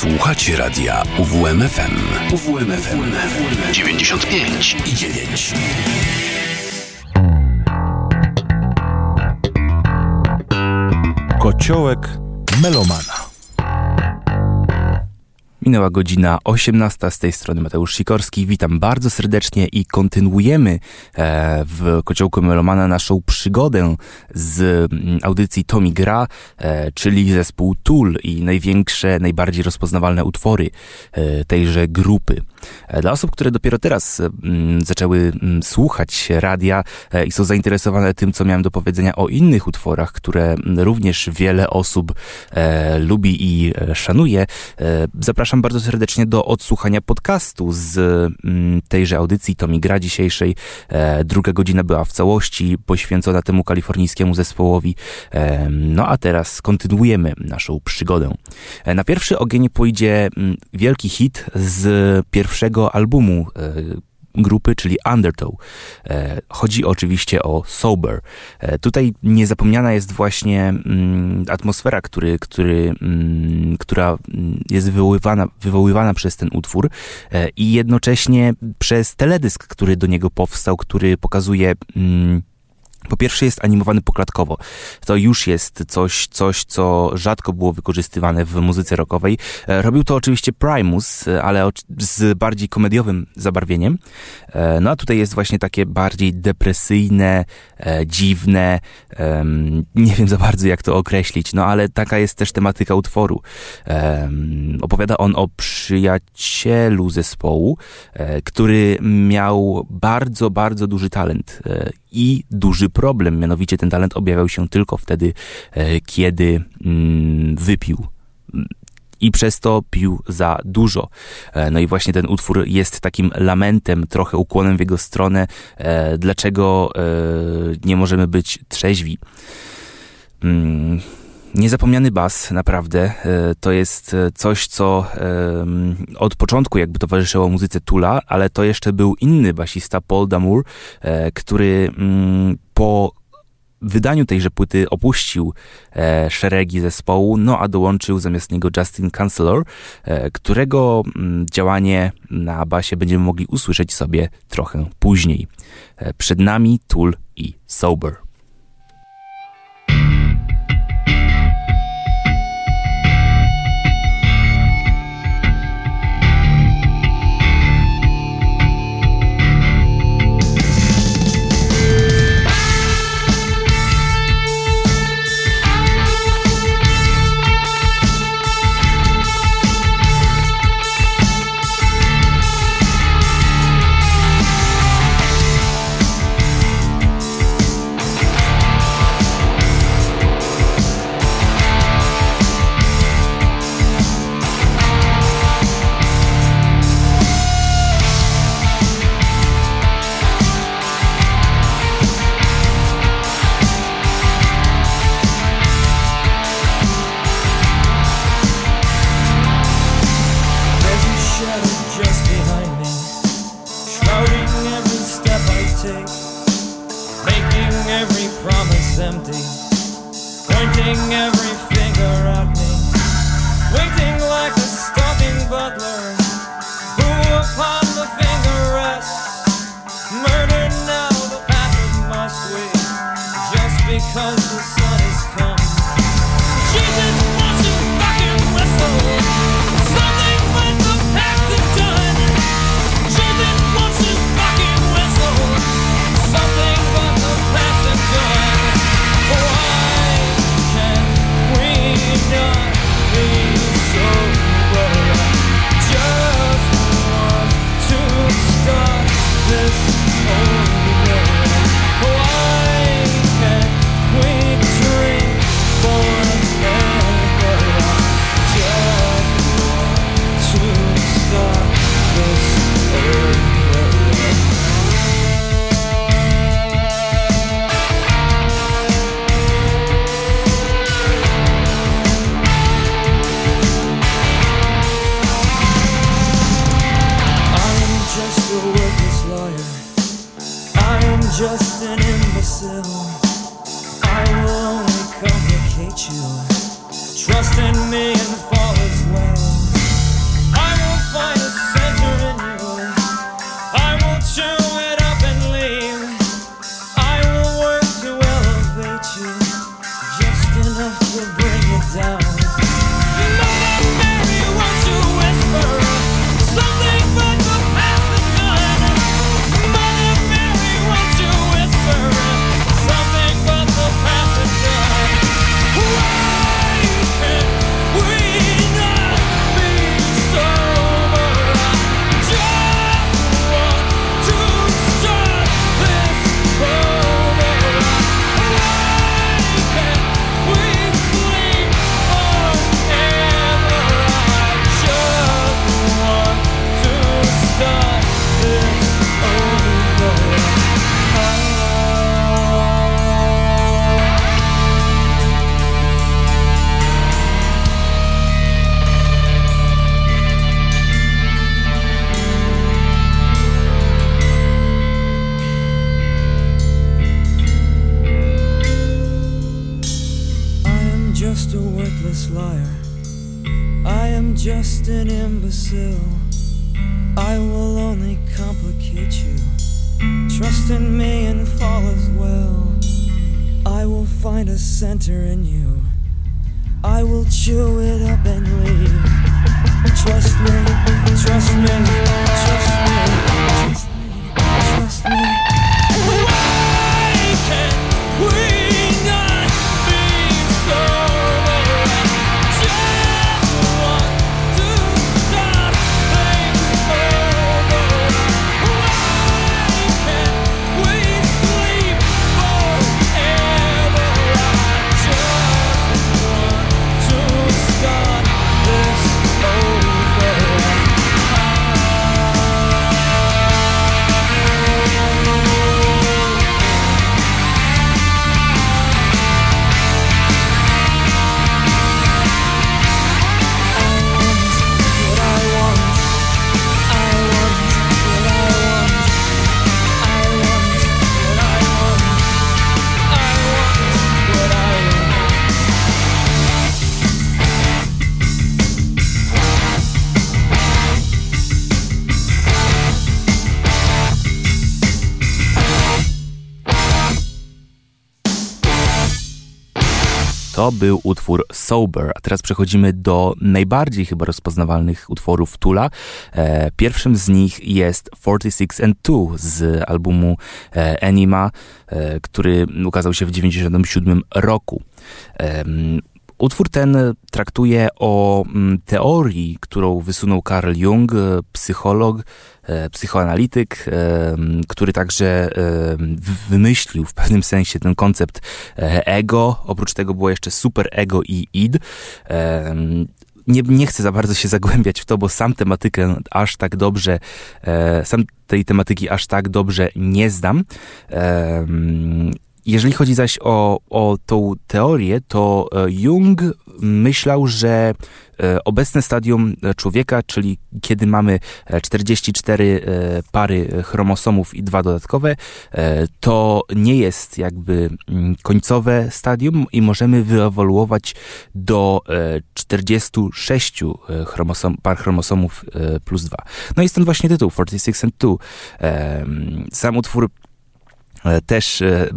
Słuchacie radia UWMFM. UWMFM 95 i 9. Kociołek melomana. Minęła godzina 18 z tej strony Mateusz Sikorski. Witam bardzo serdecznie i kontynuujemy e, w Kociołku Melomana naszą przygodę z mm, audycji Tomi Gra, e, czyli zespół Tool i największe, najbardziej rozpoznawalne utwory e, tejże grupy. Dla osób, które dopiero teraz mm, zaczęły mm, słuchać radia i są zainteresowane tym, co miałem do powiedzenia o innych utworach, które również wiele osób lubi i szanuje, zapraszam bardzo serdecznie do odsłuchania podcastu z mm, tejże audycji Tomi Gra dzisiejszej. E, druga godzina była w całości poświęcona temu kalifornijskiemu zespołowi. E, no a teraz kontynuujemy naszą przygodę. E, na pierwszy ogień pójdzie mm, wielki hit z pierwszego albumu grupy, czyli Undertow. E, chodzi oczywiście o Sober. E, tutaj niezapomniana jest właśnie mm, atmosfera, który, który, mm, która jest wywoływana, wywoływana przez ten utwór e, i jednocześnie przez teledysk, który do niego powstał, który pokazuje mm, po pierwsze jest animowany poklatkowo. To już jest coś, coś, co rzadko było wykorzystywane w muzyce rockowej. E, robił to oczywiście Primus, e, ale z bardziej komediowym zabarwieniem. E, no a tutaj jest właśnie takie bardziej depresyjne, dziwne, nie wiem za bardzo jak to określić, no ale taka jest też tematyka utworu. Opowiada on o przyjacielu zespołu, który miał bardzo, bardzo duży talent i duży problem. Mianowicie ten talent objawiał się tylko wtedy, e, kiedy mm, wypił i przez to pił za dużo. E, no i właśnie ten utwór jest takim lamentem, trochę ukłonem w jego stronę, e, dlaczego nie możemy być trzeźwi. Niezapomniany bas, naprawdę, e, to jest e, coś, co od początku jakby towarzyszyło muzyce Tula, ale to jeszcze był inny basista, Paul Damour, e, który mm, po wydaniu tejże płyty opuścił szeregi zespołu, no a dołączył zamiast niego Justin Chancellor, którego mm, działanie na basie będziemy mogli usłyszeć sobie trochę później. Przed nami Tool i Sober. To był utwór Sober, a teraz przechodzimy do najbardziej chyba rozpoznawalnych utworów Tula. E, pierwszym z nich jest 46 and 2 z albumu e, Anima, e, który ukazał się w 1997 roku. Em, Utwór ten traktuje o teorii, którą wysunął Carl Jung, e, psycholog, e, psychoanalityk, e, który także e, wymyślił w pewnym sensie ten koncept e, ego. Oprócz tego było jeszcze super ego i id. E, nie, nie chcę za bardzo się zagłębiać w to, bo sam tematykę aż tak dobrze, e, sam tej tematyki aż tak dobrze nie znam. E, jeżeli chodzi zaś o, o tą teorię, to e, Jung myślał, że e, obecne stadium człowieka, czyli kiedy mamy e, 44 e, pary chromosomów i dwa dodatkowe, e, to nie jest jakby mm, końcowe stadium i możemy wyewoluować do e, 46 e, chromosom, par chromosomów e, plus dwa. No i stąd właśnie tytuł 46 and 2. E, Sam utwór e, też e,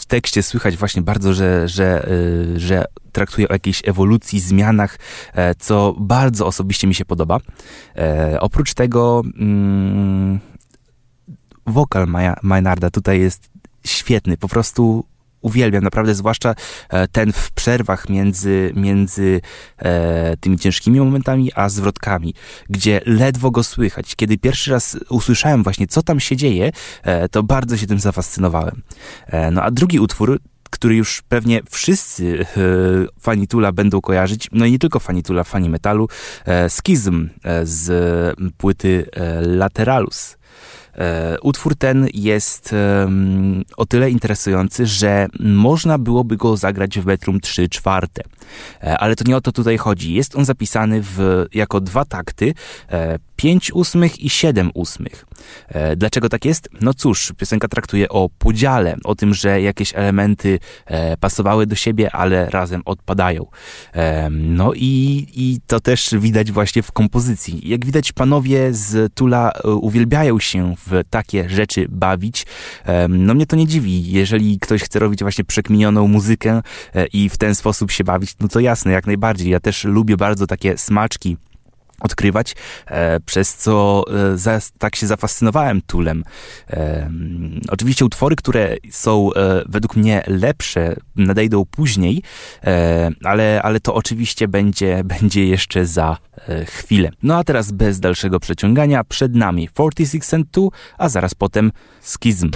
w tekście słychać właśnie bardzo, że, że, y, że traktuje o jakiejś ewolucji, zmianach, e, co bardzo osobiście mi się podoba. E, Oprócz tego mm, wokal Maja- Maynarda tutaj jest świetny, po prostu uwielbiam naprawdę, zwłaszcza e, ten w przerwach między, między e, tymi ciężkimi momentami, a zwrotkami, gdzie ledwo go słychać. Kiedy pierwszy raz usłyszałem właśnie, co tam się dzieje, e, to bardzo się tym zafascynowałem. E, no a drugi utwór, który już pewnie wszyscy e, fani Tula będą kojarzyć, no i nie tylko fani Tula, fani metalu, e, Schism e, z płyty e, Lateralus. E, Utwór ten jest o tyle interesujący, że można byłoby go zagrać w metrum 3 czwarte. E, Ale to nie o to tutaj chodzi. Jest on zapisany w, jako dwa takty, e, 5 ósmych i 7 ósmych. E, Dlaczego tak jest? No cóż, piosenka traktuje o podziale, o tym, że jakieś elementy e, pasowały do siebie, ale razem odpadają. E, No i, i to też widać właśnie w kompozycji. Jak widać, panowie z Tula uwielbiają się w takie rzeczy bawić. No mnie to nie dziwi. Jeżeli ktoś chce robić właśnie przekminioną muzykę i w ten sposób się bawić, no to jasne, jak najbardziej. Ja też lubię bardzo takie smaczki odkrywać, e, przez co e, za, tak się zafascynowałem Tulem. E, oczywiście utwory, które są według mnie lepsze, nadejdą później, ale, ale to oczywiście będzie, będzie jeszcze za chwilę. No a teraz bez dalszego przeciągania, przed nami 46 and 2, a zaraz potem Schism.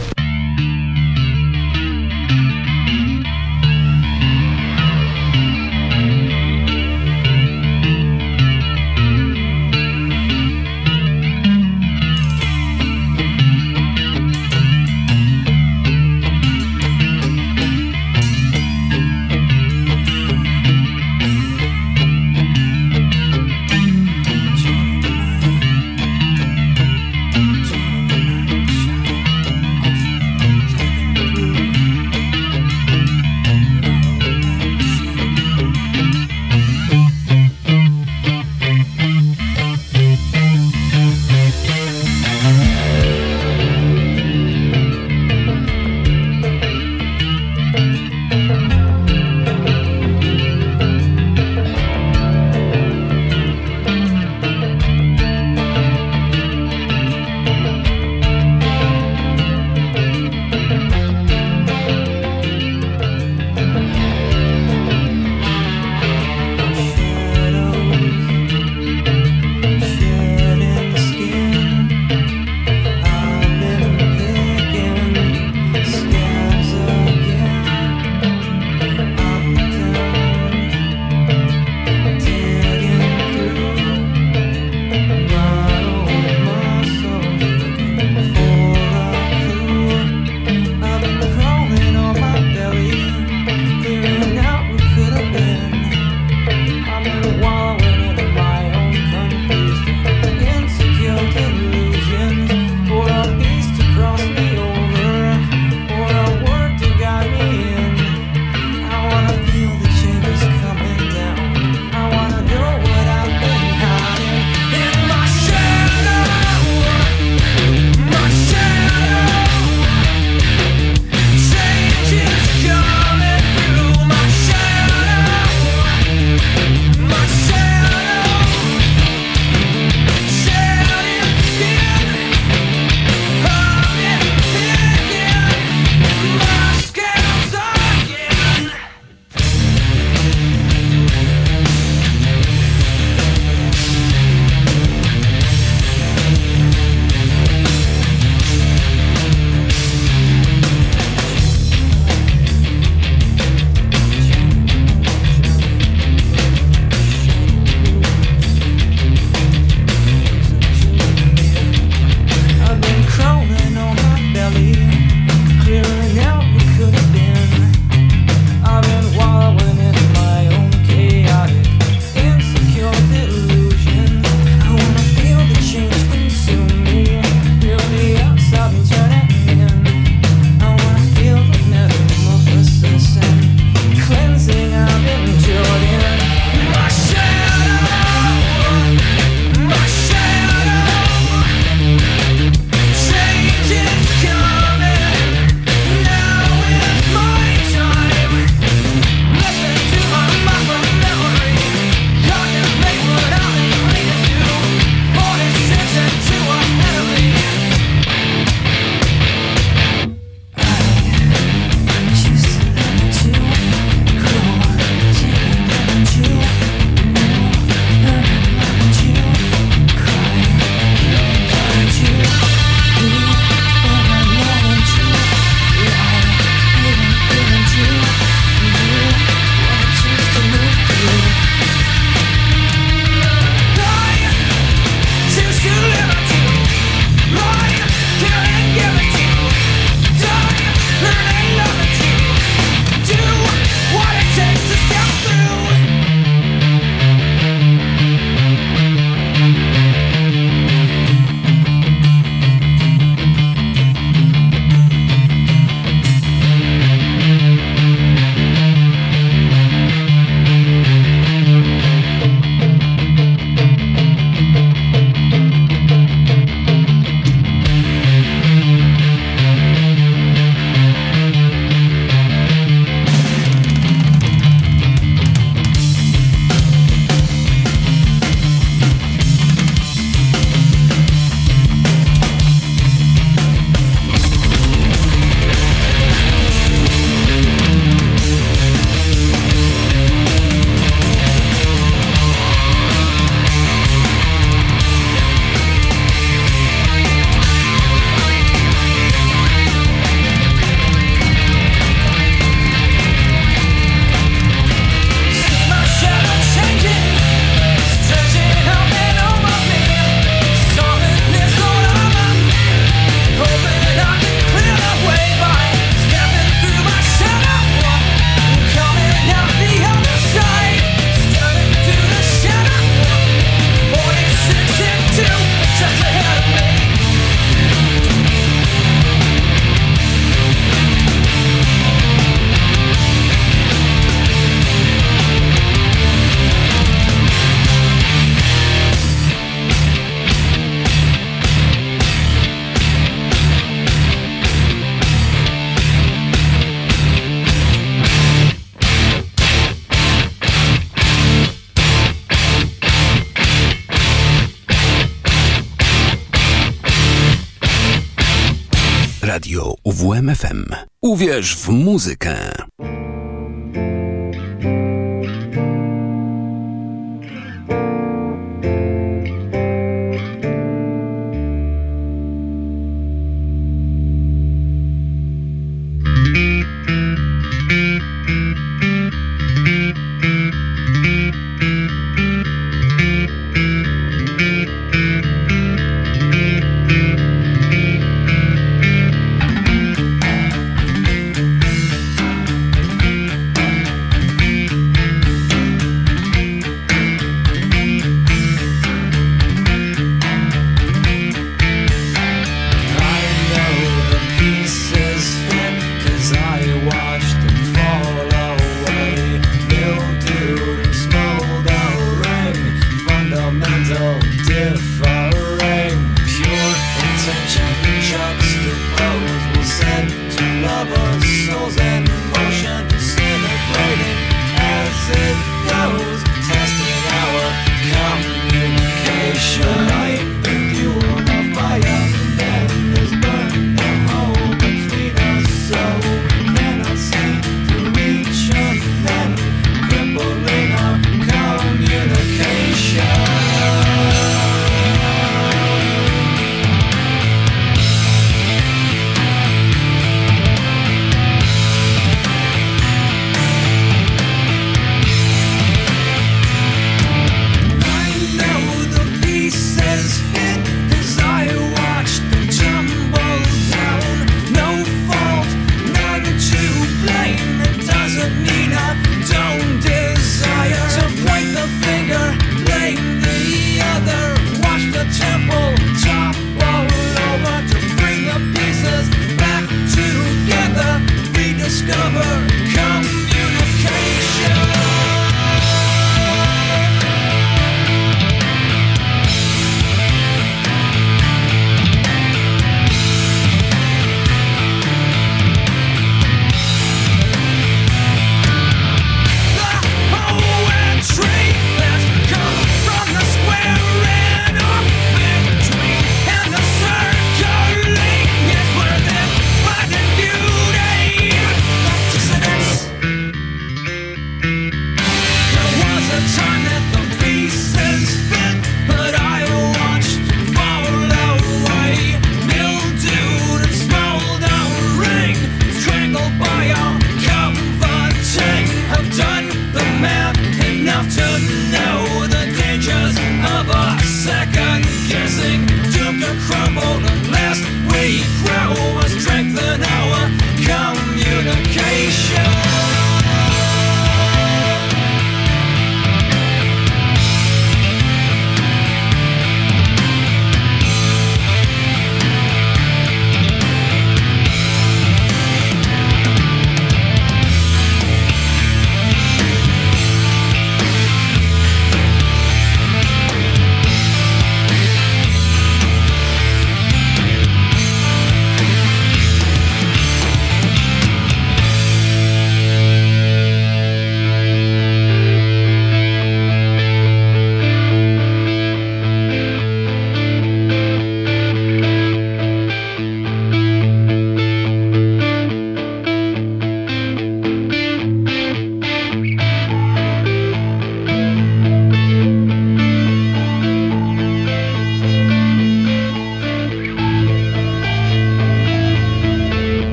Uwierz w muzykę.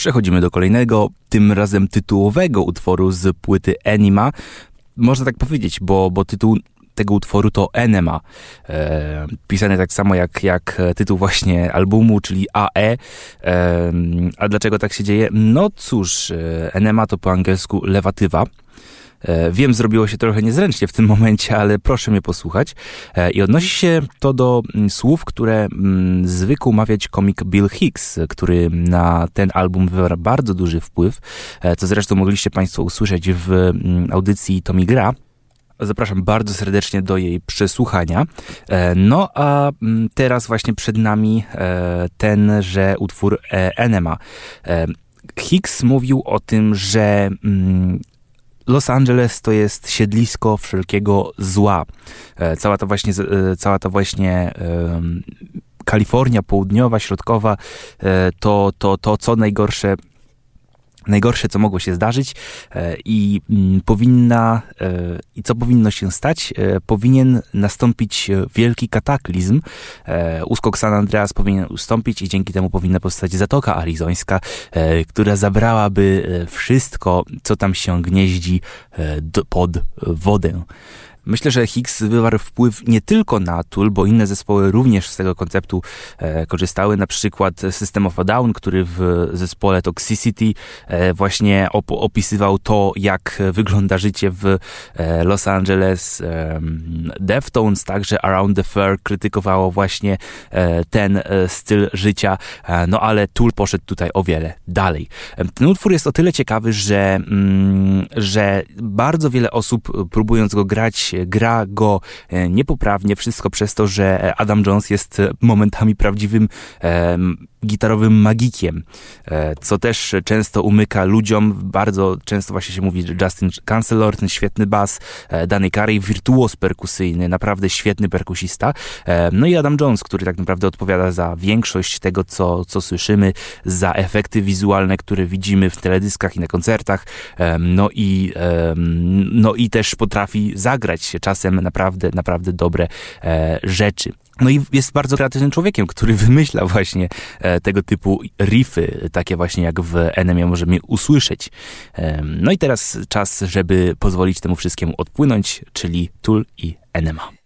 Przechodzimy do kolejnego, tym razem tytułowego utworu z płyty Enima. Można tak powiedzieć, bo, bo tytuł tego utworu to Enema. E, pisany tak samo jak, jak tytuł właśnie albumu, czyli AE. E, a dlaczego tak się dzieje? No cóż, e, Enema to po angielsku lewatywa. E, wiem, zrobiło się trochę niezręcznie w tym momencie, ale proszę mnie posłuchać. E, I odnosi się to do mm, słów, które mm, zwykł mawiać komik Bill Hicks, który na ten album wywarł bardzo duży wpływ, e, co zresztą mogliście Państwo usłyszeć w mm, audycji Tommy Gra. Zapraszam bardzo serdecznie do jej przesłuchania. No a teraz właśnie przed nami tenże utwór Enema. Hicks mówił o tym, że Los Angeles to jest siedlisko wszelkiego zła. E, cała ta właśnie, e, cała ta właśnie Kalifornia południowa, środkowa, e, to, to, to co najgorsze najgorsze, co mogło się zdarzyć e, i mm, powinna, e, i co powinno się stać, e, powinien nastąpić wielki kataklizm. Uskok San Andreas powinien ustąpić i dzięki temu powinna powstać Zatoka Arizońska, która zabrałaby wszystko, co tam się gnieździ pod wodę. Myślę, że Higgs wywarł wpływ nie tylko na Tool, bo inne zespoły również z tego konceptu e, korzystały. Na przykład System of a Down, który w zespole Toxicity e, właśnie op opisywał to, jak wygląda życie w e, Los Angeles. E, Deftones, także Around the Fur krytykowało właśnie e, ten e, styl życia, no ale Tool poszedł tutaj o wiele dalej. Ten utwór jest o tyle ciekawy, że, mm, że bardzo wiele osób próbując go grać gra go e, niepoprawnie, wszystko przez to, że Adam Jones jest momentami prawdziwym gitarowym magikiem, e, co też często umyka ludziom. Bardzo często właśnie się mówi, że Justin Cancelor, ten świetny bas, e, Danny Carey, wirtuos perkusyjny, naprawdę świetny perkusista. No i Adam Jones, który tak naprawdę odpowiada za większość tego, co, co słyszymy, za efekty wizualne, które widzimy w teledyskach i na koncertach. No i, no i też potrafi zagrać się czasem naprawdę, naprawdę dobre e, rzeczy. No i jest bardzo kreatywnym człowiekiem, który wymyśla właśnie e, tego typu riffy, takie właśnie jak w Enemie możemy usłyszeć. No i teraz czas, żeby pozwolić temu wszystkiemu odpłynąć, czyli Tool i Enema.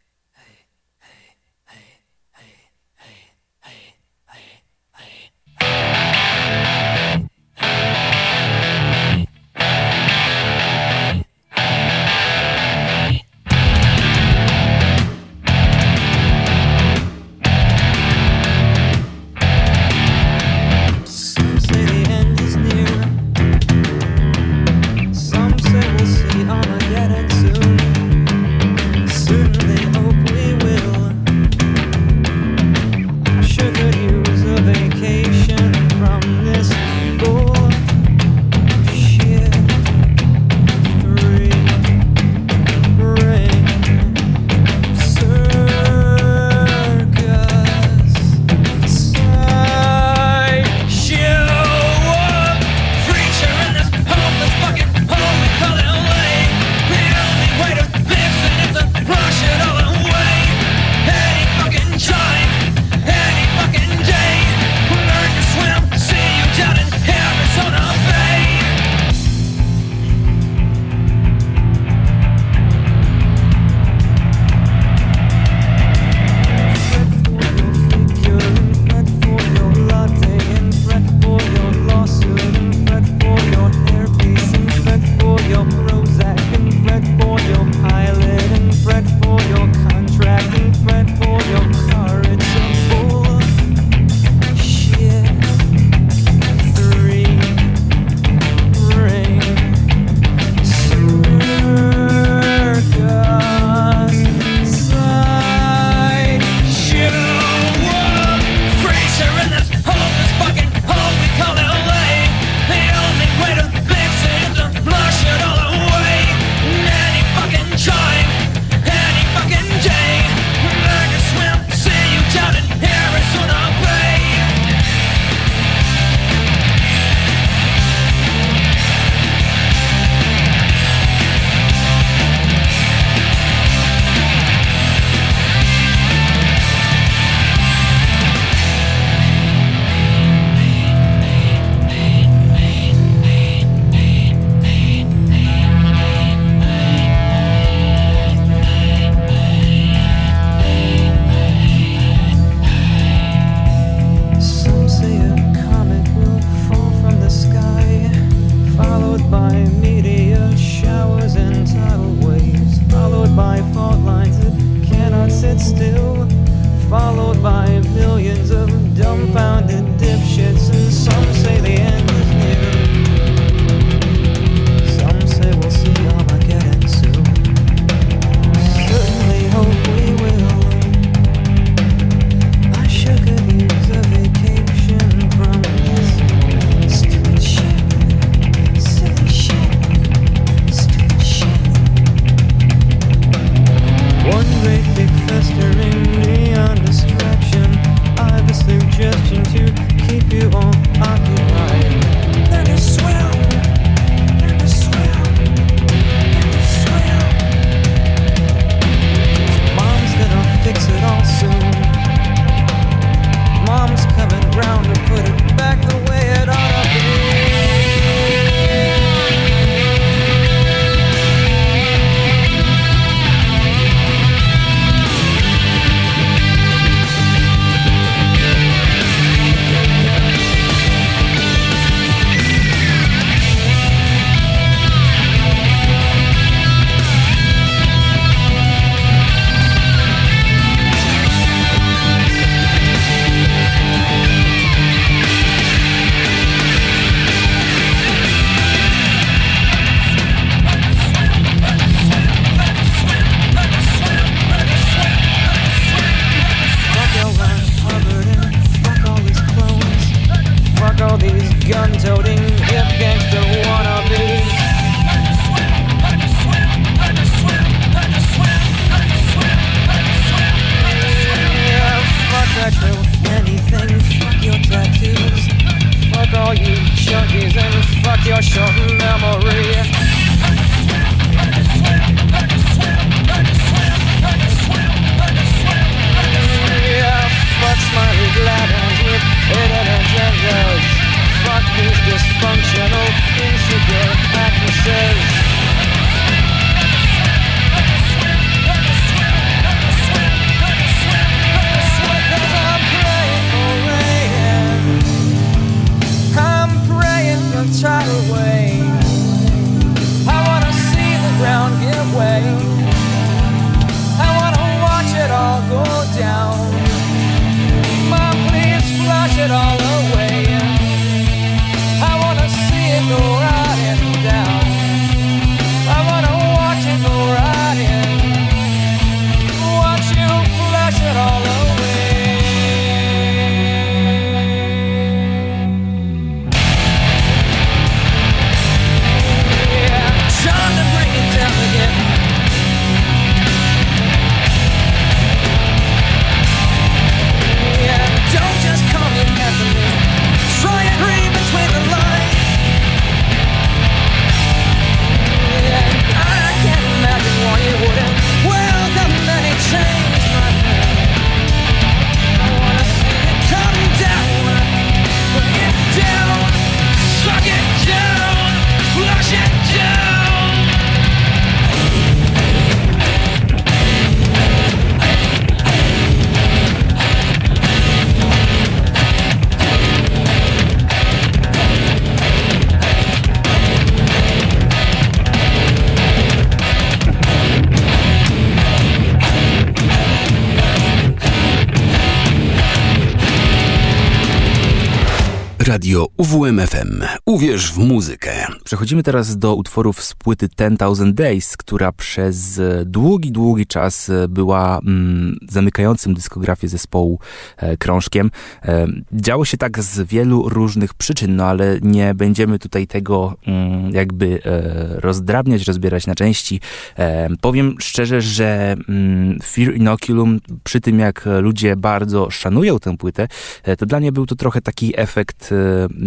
UWMFM. Uwierz w muzykę. Przechodzimy teraz do utworów z płyty 10,000 Days, która przez długi, długi czas była mm, zamykającym dyskografię zespołu e, krążkiem. E, działo się tak z wielu różnych przyczyn, no ale nie będziemy tutaj tego mm, jakby e, rozdrabniać, rozbierać na części. E, powiem szczerze, że mm, Fear Inoculum, przy tym jak ludzie bardzo szanują tę płytę, e, to dla mnie był to trochę taki efekt e,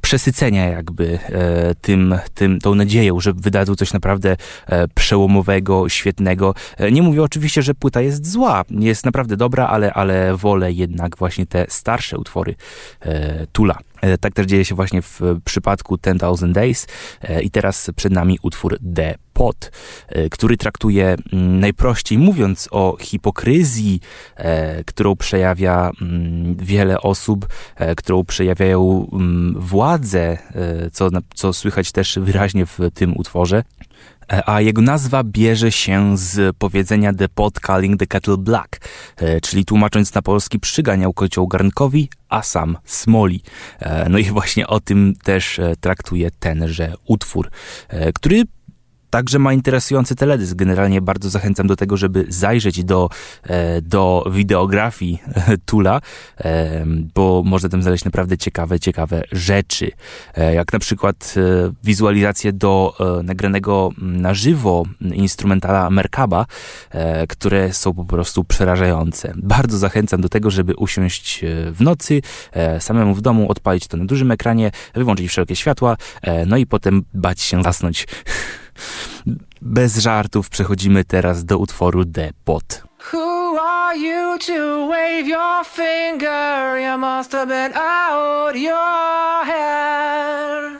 przesycenia jakby e, tym, tym, tą nadzieją, że wydadzą coś naprawdę e, przełomowego, świetnego. Nie mówię oczywiście, że płyta jest zła, jest naprawdę dobra, ale, ale wolę jednak właśnie te starsze utwory Tula. Tak też dzieje się właśnie w przypadku 10,000 Days i teraz przed nami utwór The Pot, e, który traktuje mm, najprościej mówiąc o hipokryzji, e, którą przejawia mm, wiele osób, e, którą przejawiają mm, władze, co, co słychać też wyraźnie w tym utworze. A jego nazwa bierze się z powiedzenia The Pot Calling the Kettle Black, czyli tłumacząc na polski przyganiał kocioł garnkowi, a sam smoli. No i właśnie o tym też traktuje tenże utwór, który także ma interesujący teledysk. Generalnie bardzo zachęcam do tego, żeby zajrzeć do, e, do wideografii Tula, e, bo można tam znaleźć naprawdę ciekawe, ciekawe rzeczy. E, jak na przykład wizualizację do nagranego na żywo instrumentala Merkaba, które są po prostu przerażające. Bardzo zachęcam do tego, żeby usiąść w nocy, samemu w domu, odpalić to na dużym ekranie, wyłączyć wszelkie światła, no i potem bać się zasnąć. Bez żartów przechodzimy teraz do utworu The Pot. Who are you to wave your finger? You must have been out your head.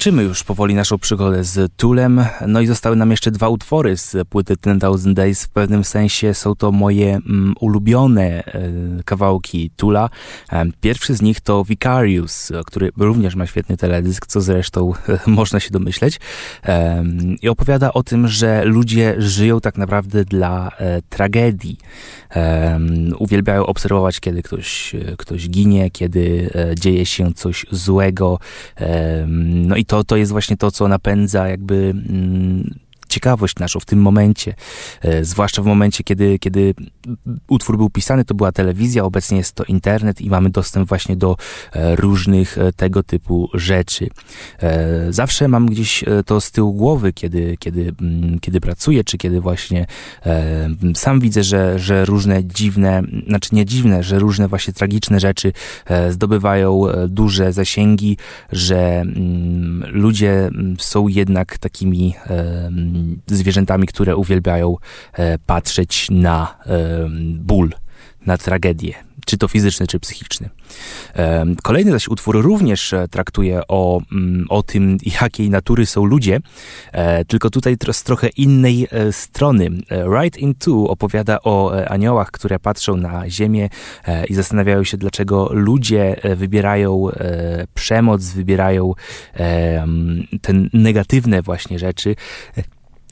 Kończymy już powoli naszą przygodę z Tulem, no i zostały nam jeszcze dwa utwory z płyty Ten Thousand Days. W pewnym sensie są to moje mm, ulubione e, kawałki Tula. E, pierwszy z nich to Vicarious, który również ma świetny teledysk, co zresztą e, można się domyśleć. I opowiada o tym, że ludzie żyją tak naprawdę dla e, tragedii. Uwielbiają obserwować, kiedy ktoś, ktoś ginie, kiedy dzieje się coś złego. No i to, to jest właśnie to, co napędza jakby mm, ciekawość naszą w tym momencie, e, zwłaszcza w momencie, kiedy, kiedy utwór był pisany, to była telewizja, obecnie jest to internet i mamy dostęp właśnie do e, różnych e, tego typu rzeczy. Zawsze mam gdzieś to z tyłu głowy, kiedy, kiedy, mm, kiedy pracuję, czy kiedy właśnie sam widzę, że, że różne dziwne, znaczy nie dziwne, że różne właśnie tragiczne rzeczy zdobywają duże zasięgi, że mm, ludzie mm, są jednak takimi zwierzętami, które uwielbiają e, patrzeć na ból, na tragedię, czy to fizyczny, czy psychiczny. Kolejny zaś utwór również e, traktuje o, mm, o tym, jakiej natury są ludzie, e, tylko tutaj z trochę innej strony. Right Into opowiada o aniołach, które patrzą na ziemię i zastanawiają się, dlaczego ludzie wybierają przemoc, wybierają te negatywne właśnie rzeczy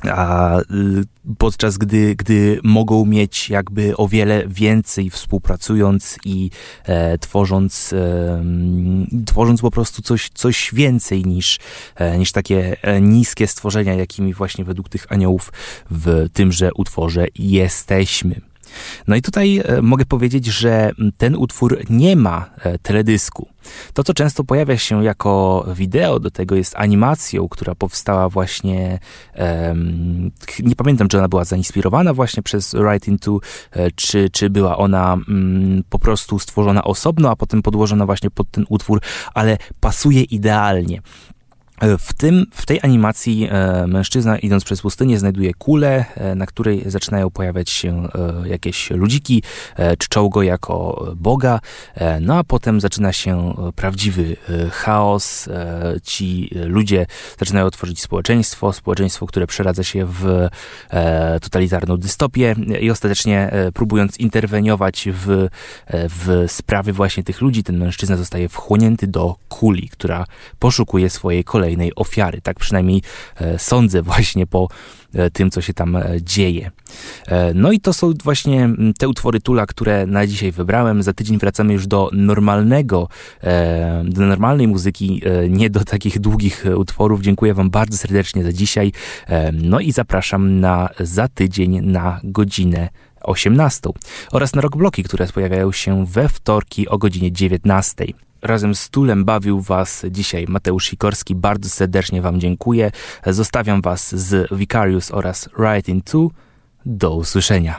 a y, podczas gdy, gdy mogą mieć jakby o wiele więcej współpracując i e, tworząc, e, tworząc po prostu coś, coś więcej niż, e, niż takie e, niskie stworzenia, jakimi właśnie według tych aniołów w tymże utworze jesteśmy. No i tutaj e, mogę powiedzieć, że ten utwór nie ma e, teledysku. To, co często pojawia się jako wideo do tego, jest animacją, która powstała właśnie. Um, nie pamiętam, czy ona była zainspirowana właśnie przez Right Into, e, czy, czy była ona um, po prostu stworzona osobno, a potem podłożona właśnie pod ten utwór, ale pasuje idealnie. W, tym, w tej animacji e, mężczyzna idąc przez pustynię znajduje kulę, e, na której zaczynają pojawiać się e, jakieś ludziki, czczą go jako Boga, no a potem zaczyna się prawdziwy chaos. Ci ludzie zaczynają tworzyć społeczeństwo, społeczeństwo, które przeradza się w totalitarną dystopię i ostatecznie próbując interweniować w, w sprawy właśnie tych ludzi, ten mężczyzna zostaje wchłonięty do kuli, która poszukuje swojej kolejnej kolejnej ofiary. Tak przynajmniej e, sądzę właśnie po e, tym, co się tam e, dzieje. No i to są właśnie te utwory Tula, które na dzisiaj wybrałem. Za tydzień wracamy już do normalnego, do normalnej muzyki, nie do takich długich utworów. Dziękuję Wam bardzo serdecznie za dzisiaj. No i zapraszam na za tydzień na godzinę 18 oraz na rockbloki, które pojawiają się we wtorki o godzinie 19. Razem z Tulem bawił Was dzisiaj Mateusz Sikorski. Bardzo serdecznie Wam dziękuję. Zostawiam Was z Vicarious oraz Writing 2. Do usłyszenia.